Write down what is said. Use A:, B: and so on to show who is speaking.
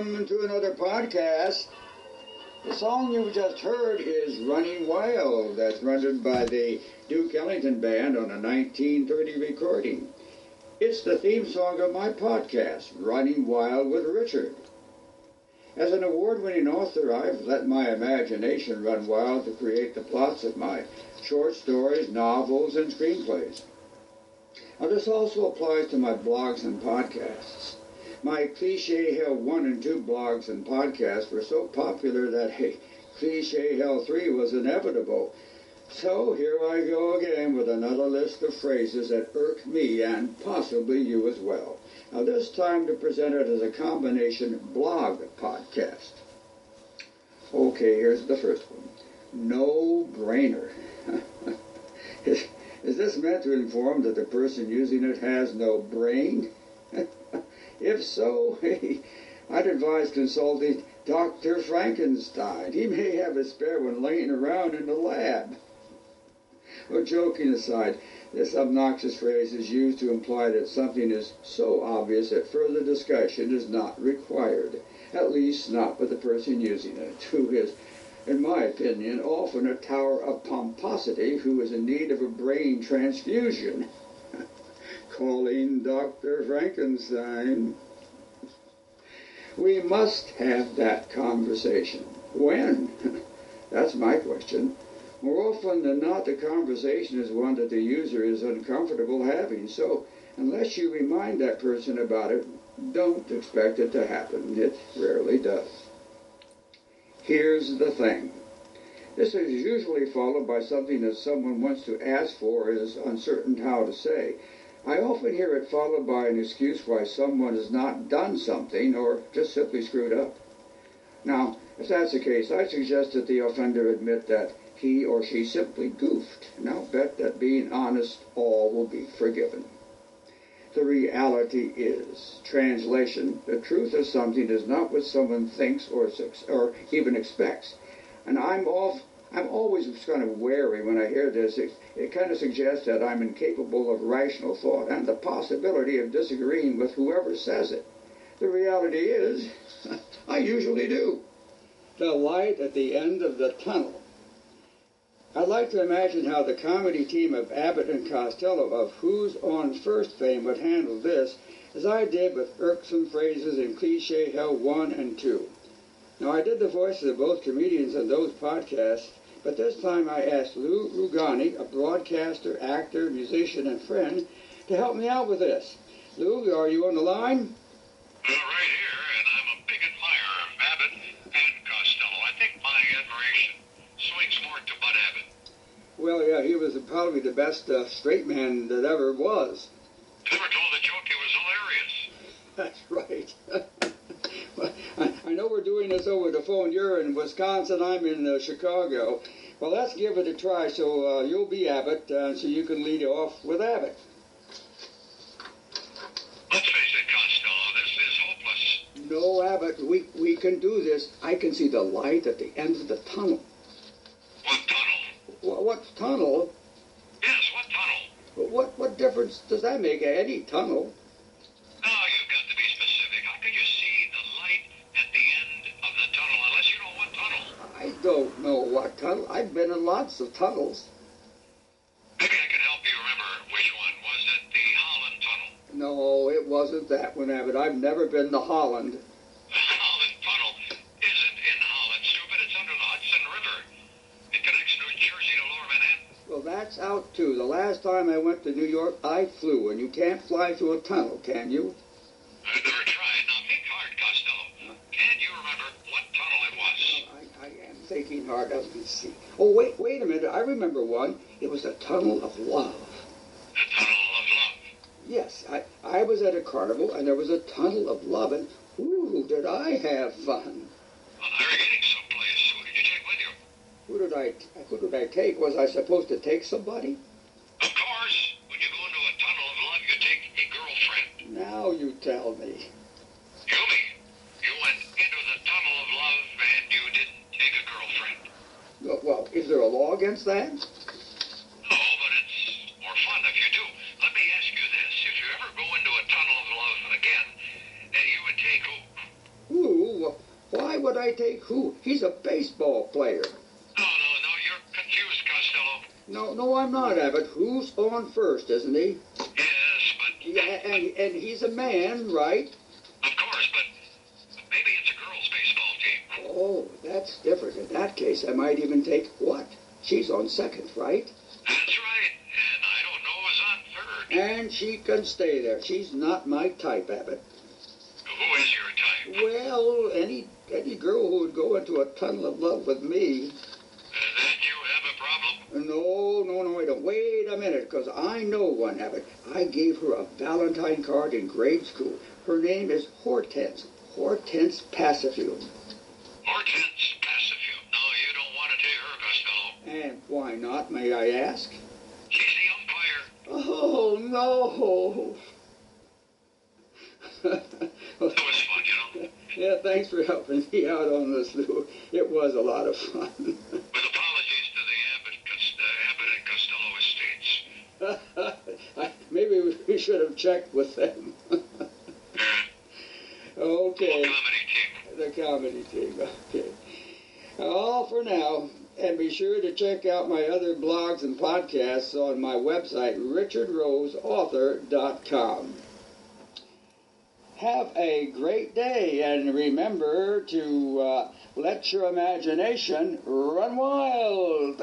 A: welcome to another podcast. The song you just heard is Running Wild. That's rendered by the Duke Ellington Band on a 1930 recording. It's the theme song of my podcast, Running Wild with Richard. As an award winning author, I've let my imagination run wild to create the plots of my short stories, novels, and screenplays. Now, this also applies to my blogs and podcasts. My Cliche Hell 1 and 2 blogs and podcasts were so popular that hey, Cliche Hell 3 was inevitable. So here I go again with another list of phrases that irk me and possibly you as well. Now, this time to present it as a combination blog podcast. Okay, here's the first one. No brainer. is, is this meant to inform that the person using it has no brain? If so, I'd advise consulting Dr. Frankenstein. He may have a spare one laying around in the lab. Well, joking aside, this obnoxious phrase is used to imply that something is so obvious that further discussion is not required, at least not with the person using it, who is, in my opinion, often a tower of pomposity who is in need of a brain transfusion. Calling Dr. Frankenstein. We must have that conversation. When? That's my question. More often than not, the conversation is one that the user is uncomfortable having. So, unless you remind that person about it, don't expect it to happen. It rarely does. Here's the thing. This is usually followed by something that someone wants to ask for is uncertain how to say. I often hear it followed by an excuse why someone has not done something or just simply screwed up. Now, if that's the case, I suggest that the offender admit that he or she simply goofed. And I'll bet that being honest, all will be forgiven. The reality is, translation, the truth of something is not what someone thinks or, or even expects. And I'm off I'm always kind of wary when I hear this. It, it kind of suggests that I'm incapable of rational thought and the possibility of disagreeing with whoever says it. The reality is, I usually do. The light at the end of the tunnel. I'd like to imagine how the comedy team of Abbott and Costello of Who's on First fame would handle this, as I did with irksome phrases in Cliche Hell 1 and 2. Now, I did the voices of both comedians on those podcasts, but this time I asked Lou Rugani, a broadcaster, actor, musician, and friend, to help me out with this. Lou, are you on the line?
B: Right here, and I'm a big admirer of Abbott and Costello. I think my admiration swings more to Bud Abbott.
A: Well, yeah, he was probably the best uh, straight man that ever was.
B: You never told the joke he was hilarious.
A: That's right. Know we're doing this over the phone. You're in Wisconsin. I'm in uh, Chicago. Well, let's give it a try. So uh, you'll be Abbott, uh, so you can lead off with Abbott.
B: Let's face it, Costello, this is hopeless.
A: No, Abbott, we, we can do this. I can see the light at the end of the tunnel.
B: What tunnel?
A: What, what tunnel?
B: Yes, what tunnel?
A: What what difference does that make? Any tunnel?
B: What tunnel.
A: I've been in lots of tunnels.
B: Maybe I can help you remember which one. Was it the Holland Tunnel?
A: No, it wasn't that one, Abbott. I've never been to Holland.
B: The Holland Tunnel isn't in Holland, stupid. It's under the Hudson River. It connects New Jersey to Lower Manhattan.
A: Well, that's out too. The last time I went to New York, I flew, and you can't fly through a tunnel, can you?
B: I've never tried. Now think hard, Costello. Can you remember what tunnel it was?
A: I, I am thinking hard. Let me see. Oh, wait, wait a minute. I remember one. It was the Tunnel of Love.
B: The Tunnel of Love.
A: Yes, I, I was at a carnival, and there was a Tunnel of Love, and ooh, did I have fun.
B: Well, you're getting someplace. Who did you take with you?
A: Who did I, who did I take? Was I supposed to take somebody?
B: Of course, when you go into a tunnel of love, you take a girlfriend.
A: Now you tell me.
B: Yumi, you went into the tunnel of love and you didn't take a girlfriend.
A: Well, well, is there a law against that?
B: No, but it's more fun if you do. Let me ask you this. If you ever go into a tunnel of love again, uh, you would take who?
A: Ooh, why would I take who? He's a baseball player.
B: No, no, no, you're confused, Costello.
A: No, no, I'm not, Abbott. Who's on first, isn't he?
B: Yes, but...
A: Yeah, and, and he's a man, right?
B: Of course, but maybe it's a girls' baseball team.
A: Oh, that's different. In that case, I might even take what? She's on second, right?
B: That's right, and I don't know who's on third.
A: And she can stay there. She's not my type, Abbott.
B: Who is your type?
A: Well, any any girl who would go into a tunnel of love with me.
B: Uh, then you have a problem.
A: No, no, no, I don't. Wait a minute, because I know one, Abbott. I gave her a Valentine card in grade school. Her name is Hortense. Hortense Passifield.
B: Hortense Passifield. No, you don't want to take her, Costello.
A: And why not, may I ask?
B: She's the umpire.
A: Oh, no.
B: That was fun, you know.
A: yeah, thanks for helping me out on this, Lou. It was a lot of fun.
B: With apologies to the Abbott, uh, Abbott and Costello estates.
A: I- Maybe we should have checked with them.
B: Uh,
A: okay,
B: comedy team.
A: the comedy team. Okay. All for now. And be sure to check out my other blogs and podcasts on my website, richardroseauthor.com. Have a great day, and remember to uh, let your imagination run wild.